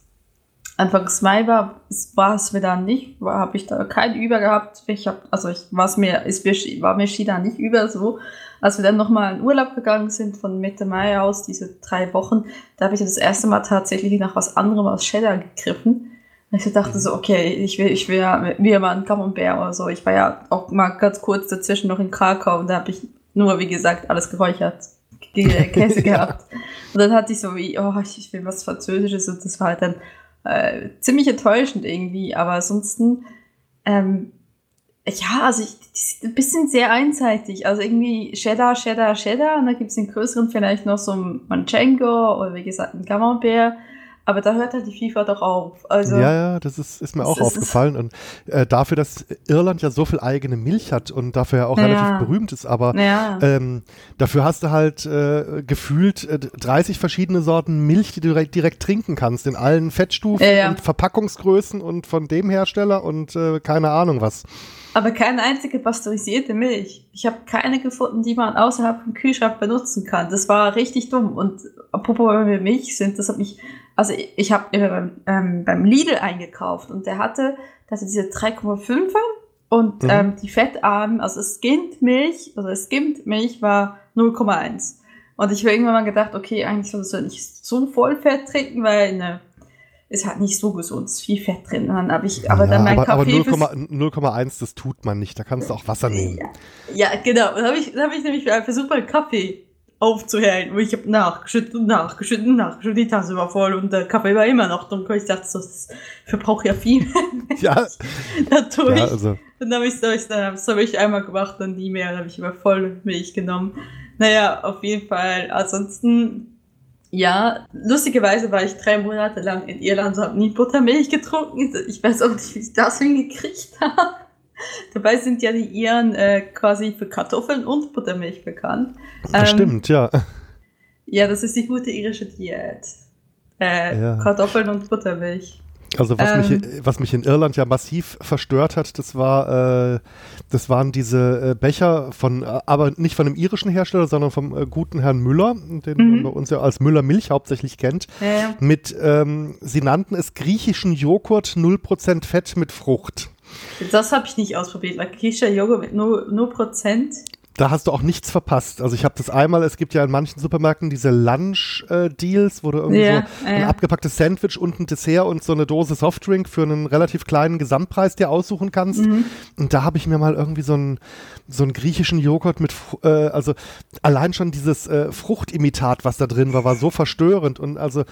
Anfangs Mai war, war es mir dann nicht, habe ich da keinen über gehabt. Ich habe, also ich war mir, ist mir, war mir Ski da nicht über so. Als wir dann nochmal in Urlaub gegangen sind von Mitte Mai aus, diese drei Wochen, da habe ich das erste Mal tatsächlich nach was anderem als Cheddar gegriffen. Und ich dachte so, okay, ich will, ich will ja wieder mal ein Camembert oder so. Ich war ja auch mal ganz kurz dazwischen noch in Krakau und da habe ich nur, wie gesagt, alles geräuchert, Käse gehabt. Und dann hatte ich so wie, oh, ich will was Französisches und das war halt dann äh, ziemlich enttäuschend irgendwie, aber ansonsten, ähm, ja, also ich, die sind ein bisschen sehr einseitig. Also irgendwie Cheddar, Cheddar, Cheddar und dann gibt es den größeren vielleicht noch so ein Manchenko oder wie gesagt ein Camembert. Aber da hört halt die FIFA doch auf. Also, ja, ja, das ist, ist mir auch aufgefallen. Und äh, dafür, dass Irland ja so viel eigene Milch hat und dafür ja auch ja. relativ berühmt ist, aber ja. ähm, dafür hast du halt äh, gefühlt äh, 30 verschiedene Sorten Milch, die du direkt, direkt trinken kannst, in allen Fettstufen ja, und Verpackungsgrößen und von dem Hersteller und äh, keine Ahnung was. Aber keine einzige pasteurisierte Milch. Ich habe keine gefunden, die man außerhalb vom Kühlschrank benutzen kann. Das war richtig dumm. Und apropos, wenn wir Milch sind, das hat mich also ich, ich habe beim, ähm, beim Lidl eingekauft und der hatte, der hatte diese 3,5er und mhm. ähm, die fettarmen, also Skimmed-Milch, also Skimmed-Milch war 0,1. Und ich habe irgendwann mal gedacht, okay, eigentlich solltest du nicht so voll Fett trinken, weil ne, ist halt nicht so gesund, ist viel Fett drin. dann habe ich, aber ja, dann mein aber, Kaffee. Aber 0,1, das tut man nicht, da kannst du auch Wasser nehmen. Ja, ja genau. Dann habe ich, hab ich nämlich versucht, meinen Kaffee aufzuhellen. Und ich habe nachgeschüttet und nachgeschüttet und nachgeschüttet. Die Tasse war voll und der Kaffee war immer noch dunkel. Ich dachte, das verbraucht ja viel. ja. Dadurch. Ja, also. Dann habe ich es das habe ich einmal gemacht, dann nie mehr. Dann habe ich immer voll Milch genommen. Naja, auf jeden Fall. Ansonsten, ja, lustigerweise war ich drei Monate lang in Irland und habe nie Buttermilch getrunken. Ich weiß auch nicht, wie ich das hingekriegt habe. Dabei sind ja die Iren äh, quasi für Kartoffeln und Buttermilch bekannt. Ähm, Stimmt, ja. Ja, das ist die gute irische Diät. Äh, ja. Kartoffeln und Buttermilch. Also was, ähm, mich, was mich in Irland ja massiv verstört hat, das war, äh, das waren diese äh, Becher von, äh, aber nicht von einem irischen Hersteller, sondern vom äh, guten Herrn Müller, den mhm. man bei uns ja als Müller Milch hauptsächlich kennt, ja, ja. mit, ähm, sie nannten es griechischen Joghurt 0% Fett mit Frucht. Das habe ich nicht ausprobiert, weil Joghurt mit 0%, 0 da hast du auch nichts verpasst. Also ich habe das einmal, es gibt ja in manchen Supermärkten diese Lunch-Deals, wo du irgendwie ja, so ein ja. abgepacktes Sandwich und ein Dessert und so eine Dose Softdrink für einen relativ kleinen Gesamtpreis dir aussuchen kannst. Mhm. Und da habe ich mir mal irgendwie so einen, so einen griechischen Joghurt mit, äh, also allein schon dieses äh, Fruchtimitat, was da drin war, war so verstörend. Und also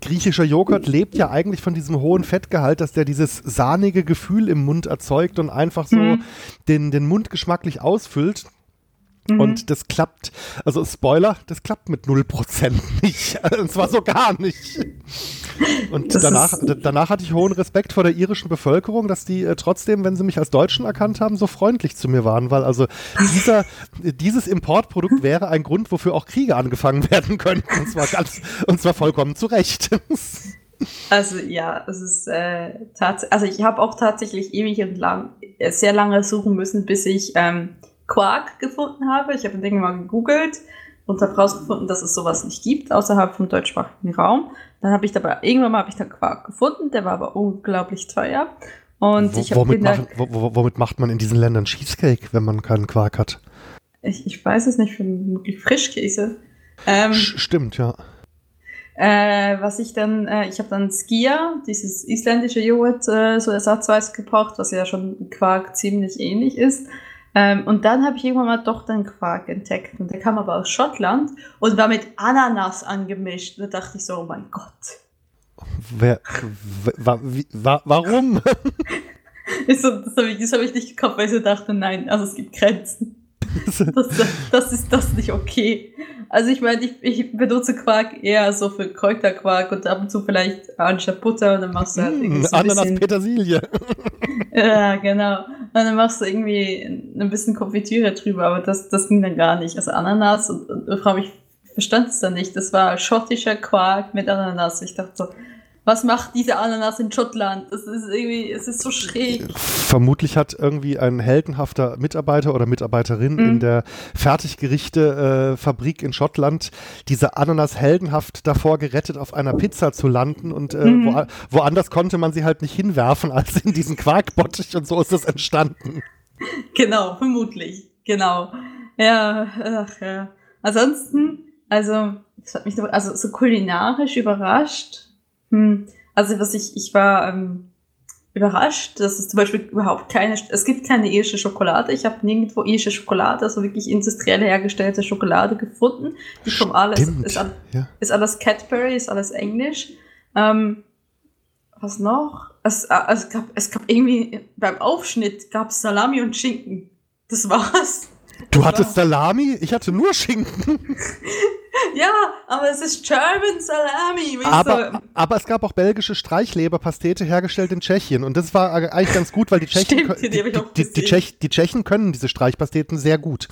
griechischer Joghurt lebt ja eigentlich von diesem hohen Fettgehalt, dass der dieses sahnige Gefühl im Mund erzeugt und einfach so mhm. den, den Mund geschmacklich ausfüllt. Mhm. Und das klappt, also Spoiler, das klappt mit 0% nicht. Und zwar so gar nicht. Und danach, danach hatte ich hohen Respekt vor der irischen Bevölkerung, dass die äh, trotzdem, wenn sie mich als Deutschen erkannt haben, so freundlich zu mir waren, weil also dieser, dieses Importprodukt wäre ein Grund, wofür auch Kriege angefangen werden könnten. Und zwar ganz, und zwar vollkommen zu Recht. Also ja, es ist äh, tatsächlich, also ich habe auch tatsächlich ewig und lang, äh, sehr lange suchen müssen, bis ich ähm, Quark gefunden habe. Ich habe ein Ding mal gegoogelt und habe herausgefunden, dass es sowas nicht gibt außerhalb vom deutschsprachigen Raum. Dann habe ich dabei, irgendwann mal habe ich dann Quark gefunden, der war aber unglaublich teuer. Und wo, ich womit, machen, wo, womit macht man in diesen Ländern Cheesecake, wenn man keinen Quark hat? Ich, ich weiß es nicht, für Frischkäse. Ähm, Stimmt, ja. Äh, was ich dann, äh, ich habe dann Skia, dieses isländische Joghurt, äh, so ersatzweise gebraucht, was ja schon Quark ziemlich ähnlich ist. Ähm, und dann habe ich irgendwann mal doch den Quark entdeckt. Und der kam aber aus Schottland und war mit Ananas angemischt. Da dachte ich so, oh mein Gott. Wer, wa, wie, wa, warum? so, das habe ich, hab ich nicht gekauft, weil ich so dachte, nein, also es gibt Grenzen. Das, das ist das nicht okay. Also ich meine, ich, ich benutze Quark eher so für Kräuterquark und ab und zu vielleicht anstatt Butter und dann machst du halt Mm, irgendwie so ein Ananas bisschen, Petersilie. Ja, genau. Und dann machst du irgendwie ein bisschen Konfitüre drüber, aber das, das ging dann gar nicht. Also Ananas und, und frage mich, ich verstand es dann nicht. Das war schottischer Quark mit Ananas. Ich dachte so, was macht diese Ananas in Schottland? Das ist irgendwie, es ist so schräg. Vermutlich hat irgendwie ein heldenhafter Mitarbeiter oder Mitarbeiterin Mhm. in der Fertiggerichte-Fabrik in Schottland diese Ananas heldenhaft davor gerettet, auf einer Pizza zu landen und äh, Mhm. wo, woanders konnte man sie halt nicht hinwerfen als in diesen Quarkbottich und so ist das entstanden. Genau, vermutlich. Genau. Ja, ach ja. Ansonsten, also, das hat mich also so kulinarisch überrascht. Hm, also was ich, ich war ähm, überrascht, dass es zum Beispiel überhaupt keine, es gibt keine irische Schokolade. Ich habe nirgendwo irische Schokolade, also wirklich industriell hergestellte Schokolade gefunden. Die kommen alles, ist, Ja. ist alles Cadbury, ist alles Englisch. Ähm, was noch? Es, äh, es, gab, es gab irgendwie beim Aufschnitt gab es Salami und Schinken. Das war's. Du hattest. Salami? Ich hatte nur Schinken. Ja, aber es ist German Salami. wie Aber, so, aber es gab auch belgische Streichleberpastete hergestellt in Tschechien. Und das war eigentlich ganz gut, weil die Tschechen, Stimmt, die die, die, die, gesehen. Tschech, die Tschechen können diese Streichpasteten sehr gut.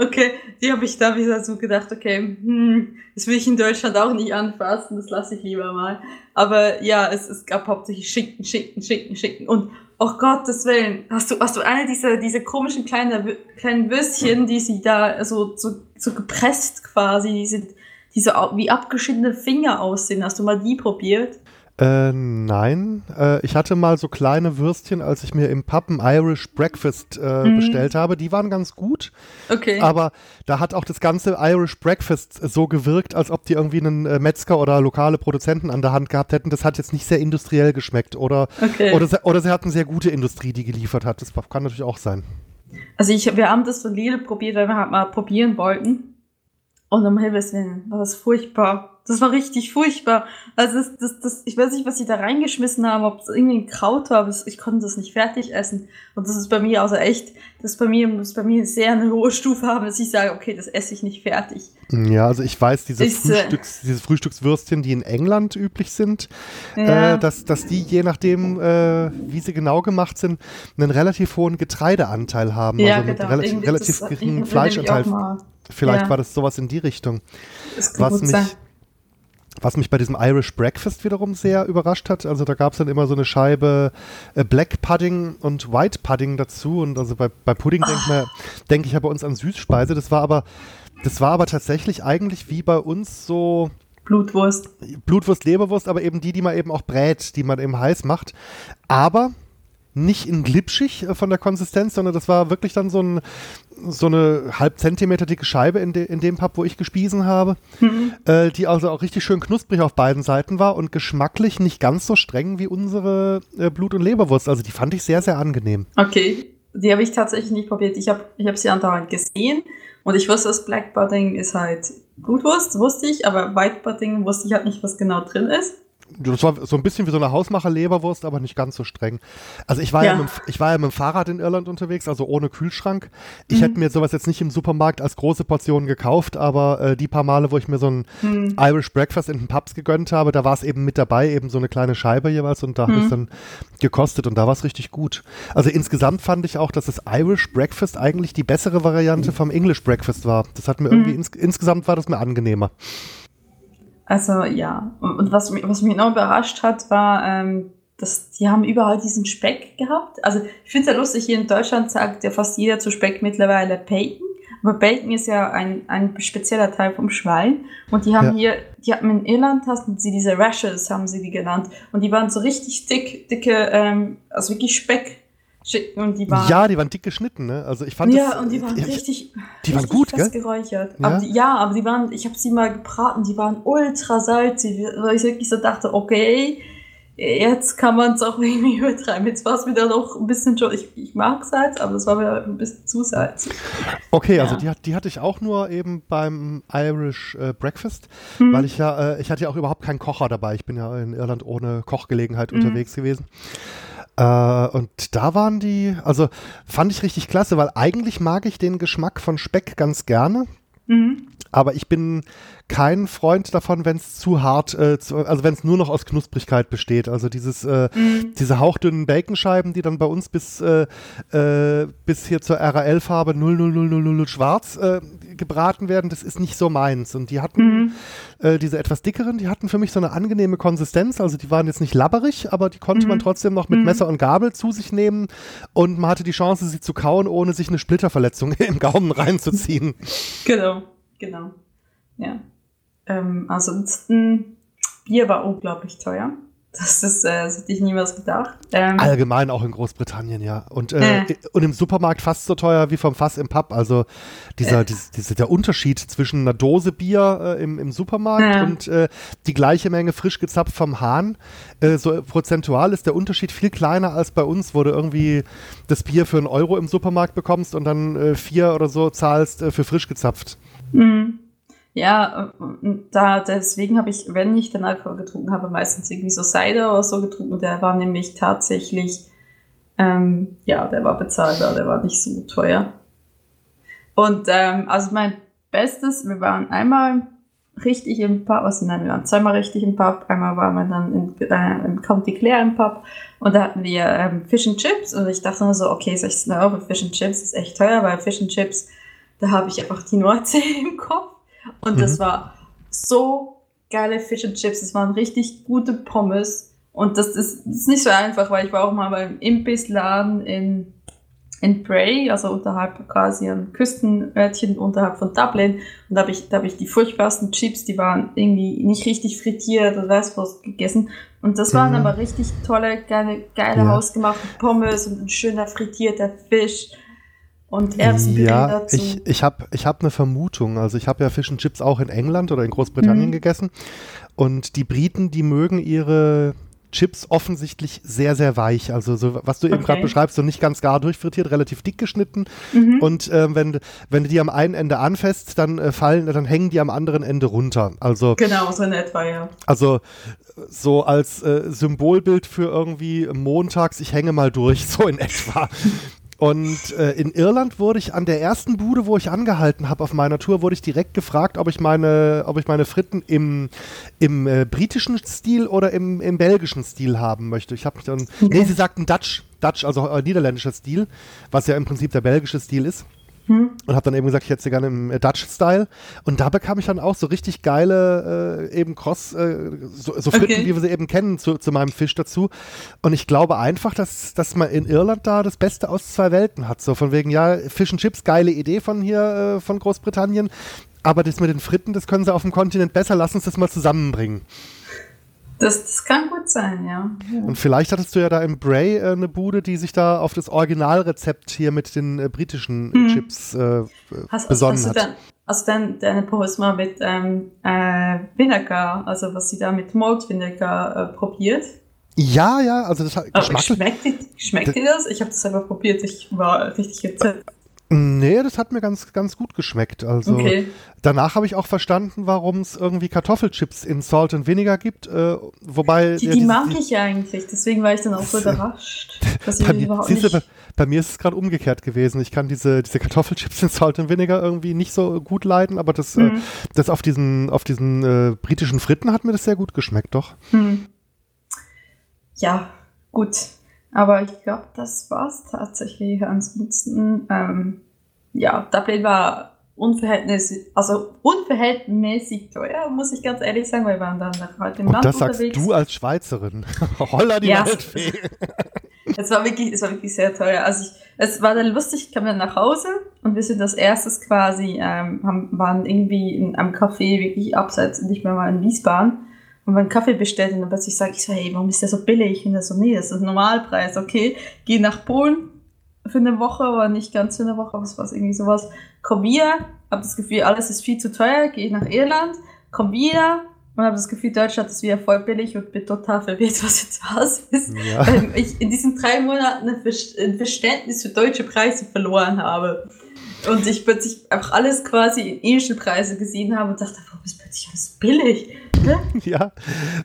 Okay, die habe ich da wieder so gedacht, okay, hm, das will ich in Deutschland auch nicht anfassen, das lasse ich lieber mal. Aber ja, es, es gab hauptsächlich Schinken, Schinken, Schinken, Schinken. Und, oh Gottes Willen, hast du, hast du eine dieser, diese komischen kleinen, kleinen Würstchen, die sie da so, so, so gepresst quasi, die sind, die so wie abgeschiedene Finger aussehen. Hast du mal die probiert? Äh, nein. Äh, ich hatte mal so kleine Würstchen, als ich mir im Pub ein Irish Breakfast äh, Mhm. bestellt habe. Die waren ganz gut, Okay. aber da hat auch das ganze Irish Breakfast so gewirkt, als ob die irgendwie einen äh, Metzger oder lokale Produzenten an der Hand gehabt hätten. Das hat jetzt nicht sehr industriell geschmeckt oder, Okay. oder, sie, oder sie hatten sehr gute Industrie, die geliefert hat. Das kann natürlich auch sein. Also ich, wir haben das von Lidl probiert, weil wir halt mal probieren wollten. Und um Himmels Willen, war das furchtbar. Das war richtig furchtbar. Also das, das, das, ich weiß nicht, was sie da reingeschmissen haben, ob es irgendwie ein Kraut war, aber ich konnte das nicht fertig essen. Und das ist bei mir also echt, das bei mir muss bei mir sehr eine hohe Stufe haben, dass ich sage, okay, das esse ich nicht fertig. Ja, also ich weiß, diese, Ist, äh, Frühstücks, diese Frühstückswürstchen, die in England üblich sind, Ja. äh, dass, dass die je nachdem, äh, wie sie genau gemacht sind, einen relativ hohen Getreideanteil haben, ja, also einen genau. relativ, Irgendwie relativ das- geringen ich Fleischanteil. Vielleicht ja. war das sowas in die Richtung. Was mich, sein. Was mich bei diesem Irish Breakfast wiederum sehr überrascht hat, also da gab es dann immer so eine Scheibe äh, Black Pudding und White Pudding dazu und also bei, bei Pudding denke denk ich ja bei uns an Süßspeise, das war aber das war aber tatsächlich eigentlich wie bei uns so Blutwurst. Blutwurst, Leberwurst, aber eben die, die man eben auch brät, die man eben heiß macht. Aber nicht in glitschig äh, von der Konsistenz, sondern das war wirklich dann so, ein, so eine halb Zentimeter dicke Scheibe in, de, in dem Pub, wo ich gespiesen habe, Mhm. äh, die also auch richtig schön knusprig auf beiden Seiten war und geschmacklich nicht ganz so streng wie unsere äh, Blut- und Leberwurst. Also die fand ich sehr, sehr angenehm. Okay, die habe ich tatsächlich nicht probiert. Ich habe ich hab sie andauernd gesehen und ich wusste, das Black Pudding ist halt Blutwurst, wusste ich, aber White Pudding wusste ich halt nicht, was genau drin ist. Das war so ein bisschen wie so eine Hausmacher-Leberwurst, aber nicht ganz so streng. Also ich war ja, Ja. mit, dem- ich war ja mit dem Fahrrad in Irland unterwegs, also ohne Kühlschrank. Ich Mhm. hätte mir sowas jetzt nicht im Supermarkt als große Portion gekauft, aber äh, die paar Male, wo ich mir so ein Hm. Irish Breakfast in den Pubs gegönnt habe, da war es eben mit dabei, eben so eine kleine Scheibe jeweils und da habe ich Mhm. dann gekostet und da war es richtig gut. Also insgesamt fand ich auch, dass das Irish Breakfast eigentlich die bessere Variante vom English Breakfast war. Das hat mir irgendwie, Mhm. ins, insgesamt war das mir angenehmer. Also ja, und, was, mich- was mich noch überrascht hat, war, ähm, dass die haben überall diesen Speck gehabt. Also ich finde es ja lustig, hier in Deutschland sagt ja fast jeder zu Speck mittlerweile Bacon. Aber Bacon ist ja ein, ein spezieller Teil vom Schwein. Und die haben hier, die hatten in Irland, hatten sie diese Rashes, haben sie die genannt. Und die waren so richtig dick, dicke, ähm, also wirklich Speck, schicken und die waren. Ja, die waren dick geschnitten, ne? Also ich fand Ja, das, und die waren ich, richtig. die waren richtig gut, fest gell? geräuchert. Ja? Aber die, ja, aber die waren, ich habe sie mal gebraten, die waren ultra salzig, weil ich wirklich so dachte, okay, jetzt kann man es auch irgendwie übertreiben. Jetzt war es wieder noch ein bisschen schon, ich, ich mag Salz, aber es war wieder ein bisschen zu salzig. Okay, also Ja. die, hat- die hatte ich auch nur eben beim Irish äh, Breakfast, Hm. weil ich ja, äh, ich hatte ja auch überhaupt keinen Kocher dabei. Ich bin ja in Irland ohne Kochgelegenheit Mhm. unterwegs gewesen. Äh, und da waren die, also fand ich richtig klasse, weil eigentlich mag ich den Geschmack von Speck ganz gerne. Mhm. Aber ich bin kein Freund davon, wenn es zu hart, äh, zu, also wenn es nur noch aus Knusprigkeit besteht. Also dieses, äh, Mhm. diese hauchdünnen Baconscheiben, die dann bei uns bis, äh, äh, bis hier zur RAL-Farbe 00000 schwarz äh, gebraten werden, das ist nicht so meins. Und die hatten, Mhm. äh, diese etwas dickeren, die hatten für mich so eine angenehme Konsistenz. Also die waren jetzt nicht labberig, aber die konnte man trotzdem noch mit Mhm. Messer und Gabel zu sich nehmen. Und man hatte die Chance, sie zu kauen, ohne sich eine Splitterverletzung im Gaumen reinzuziehen. Genau, genau. Ja. Ähm, ansonsten, Bier war unglaublich teuer. Das ist, äh, das hätte ich niemals gedacht. Ähm, Allgemein auch in Großbritannien, ja. Und, äh, Äh. und im Supermarkt fast so teuer wie vom Fass im Pub. Also dieser, dies- diese, der Unterschied zwischen einer Dose Bier äh, im, im Supermarkt und äh, die gleiche Menge frisch gezapft vom Hahn. So prozentual ist der Unterschied viel kleiner als bei uns, wo du irgendwie das Bier für einen Euro im Supermarkt bekommst und dann vier oder so zahlst für frisch gezapft. Mhm. Ja, da deswegen habe ich, wenn ich den Alkohol getrunken habe, meistens irgendwie so Cider oder so getrunken. Der war nämlich tatsächlich, ähm, ja, der war bezahlbar, der war nicht so teuer. Und ähm, also mein Bestes, wir waren einmal richtig im Pub, also nein, wir waren zweimal richtig im Pub. Einmal waren wir dann in, äh, im County Clare im Pub und da hatten wir ähm, Fish and Chips und ich dachte nur so, okay, 16 Euro Fish and Chips ist echt teuer, weil Fish and Chips, da habe ich einfach die Nordsee im Kopf. Und das Mhm. war so geile Fish and Chips. Es waren richtig gute Pommes. Und das ist, das ist nicht so einfach, weil ich war auch mal beim Imbissladen in, in Bray, also unterhalb quasi ein Küstenörtchen unterhalb von Dublin. Und da habe ich, da habe ich die furchtbarsten Chips, die waren irgendwie nicht richtig frittiert oder weiß was gegessen. Und das waren Mhm. aber richtig tolle, geile, geile Ja. hausgemachte Pommes und ein schöner frittierter Fisch. Und Erbsenpüree Ja, dazu. ich, ich habe ich hab eine Vermutung. Also ich habe ja Fish and Chips auch in England oder in Großbritannien Mhm. gegessen. Und die Briten, die mögen ihre Chips offensichtlich sehr, sehr weich. Also so, was du eben Okay. gerade beschreibst, so nicht ganz gar durchfrittiert, relativ dick geschnitten. Mhm. Und ähm, wenn, wenn du die am einen Ende anfasst, dann äh, fallen, dann hängen die am anderen Ende runter. Also Genau, so in etwa, ja. also so als äh, Symbolbild für irgendwie montags, ich hänge mal durch, so in etwa. Und äh, in Irland wurde ich an der ersten Bude, wo ich angehalten habe auf meiner Tour, wurde ich direkt gefragt, ob ich meine, ob ich meine Fritten im, im äh, britischen Stil oder im, im belgischen Stil haben möchte. Ich habe mich dann, nee, sie sagten Dutch, Dutch, also äh, niederländischer Stil, was ja im Prinzip der belgische Stil ist Hm? und habe dann eben gesagt, ich hätte sie gerne im äh, Dutch-Style. Und da bekam ich dann auch so richtig geile äh, eben Cross, äh, so, so Fritten, Okay. wie wir sie eben kennen, zu, zu meinem Fisch dazu. Und ich glaube einfach, dass, dass man in Irland da das Beste aus zwei Welten hat. So von wegen, ja, Fish and Chips, geile Idee von hier, äh, von Großbritannien. Aber das mit den Fritten, das können sie auf dem Kontinent besser. Lass uns das mal zusammenbringen. Das, das kann gut sein, ja. Und vielleicht hattest du ja da im Bray äh, eine Bude, die sich da auf das Originalrezept hier mit den äh, britischen Mhm. Chips äh, Hast, besonnen hast du hat. dann, hast du dann deine Pommes mal mit ähm, äh, Vinegar, also was sie da mit Malt Vinegar äh, probiert? Ja, ja, also das hat Aber geschmacklich. schmeckt, schmeckt dir das? Ich habe das selber probiert, ich war richtig gezählt. Nee, das hat mir ganz, ganz gut geschmeckt. Also Okay. danach habe ich auch verstanden, warum es irgendwie Kartoffelchips in Salt and Vinegar gibt. Äh, wobei Die, ja, die diese- mag ich ja eigentlich, deswegen war ich dann auch so überrascht, dass bei mir, überhaupt siehst du, nicht... bei, bei mir ist es gerade umgekehrt gewesen. Ich kann diese, diese Kartoffelchips in Salt and Vinegar irgendwie nicht so gut leiden, aber das, äh, Mhm. das auf diesen, auf diesen äh, britischen Fritten hat mir das sehr gut geschmeckt, doch. Hm. Ja, gut. Aber ich glaube, das war's tatsächlich. Ansonsten, ähm, ja, Dublin war unverhältnismäßig, also unverhältnismäßig teuer, muss ich ganz ehrlich sagen, weil wir waren dann nach halt im Und Land das sagst unterwegs. du als Schweizerin. Holla die Ja. Waldfee. Es war wirklich, es war wirklich sehr teuer. Also ich, es war dann lustig, ich kam dann nach Hause und wir sind das erstes quasi, ähm, haben, waren irgendwie in einem Café wirklich abseits, nicht mehr mal in Wiesbaden und einen Kaffee bestellt und dann plötzlich sage ich so, hey, warum ist der so billig? Und er so, nee, das ist Normalpreis, okay. Geh nach Polen, für eine Woche, aber nicht ganz für eine Woche, aber es war irgendwie sowas. Komm wieder, habe das Gefühl, alles ist viel zu teuer, gehe nach Irland, komm wieder und habe das Gefühl, Deutschland ist wieder voll billig und bin total verwirrt, was jetzt was ist. Ja. Weil ich in diesen drei Monaten ein Verständnis für deutsche Preise verloren habe. Und ich plötzlich einfach alles quasi in irische Preise gesehen habe und dachte, warum ist plötzlich alles billig? ja,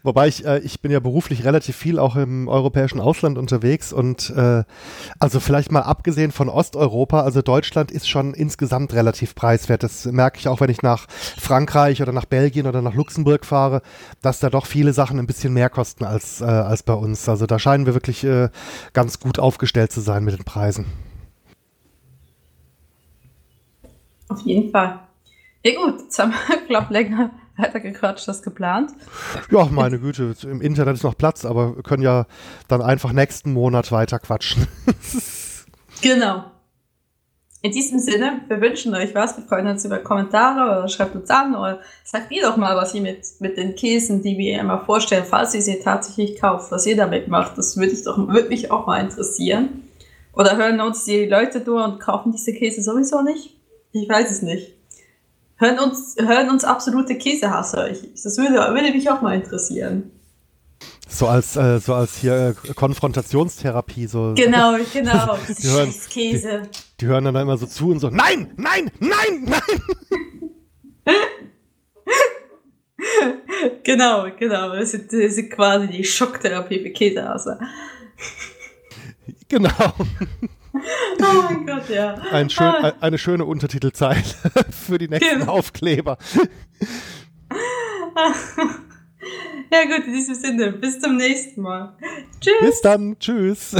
wobei ich, äh, ich bin ja beruflich relativ viel auch im europäischen Ausland unterwegs und äh, also vielleicht mal abgesehen von Osteuropa, also Deutschland ist schon insgesamt relativ preiswert. Das merke ich auch, wenn ich nach Frankreich oder nach Belgien oder nach Luxemburg fahre, dass da doch viele Sachen ein bisschen mehr kosten als, äh, als bei uns. Also da scheinen wir wirklich äh, ganz gut aufgestellt zu sein mit den Preisen. Auf jeden Fall. Ja gut, jetzt haben wir, glaube länger weitergequatscht als geplant. Ja, meine Güte, im Internet ist noch Platz, aber wir können ja dann einfach nächsten Monat weiter quatschen. genau. In diesem Sinne, wir wünschen euch was. Wir freuen uns über Kommentare oder schreibt uns an oder sagt ihr doch mal, was ihr mit, mit den Käsen, die wir immer vorstellen, falls ihr sie tatsächlich kauft, was ihr damit macht. Das würde, doch, würde mich auch mal interessieren. Oder hören uns die Leute durch und kaufen diese Käse sowieso nicht? Ich weiß es nicht. Hören uns, hören uns absolute Käsehasser. Ich, das würde, würde mich auch mal interessieren. So als, äh, so als hier äh, Konfrontationstherapie. So. Genau, genau. die, hören, Käse. Die, die, hören dann immer so zu und so, nein, nein, nein, nein. genau, genau. Das ist, das ist quasi die Schocktherapie für Käsehasser. Genau. Oh mein Gott, ja. Ein schön, ah. Eine schöne Untertitelzeile für die nächsten genau. Aufkleber. Ja gut, in diesem Sinne, bis zum nächsten Mal. Tschüss. Bis dann, tschüss.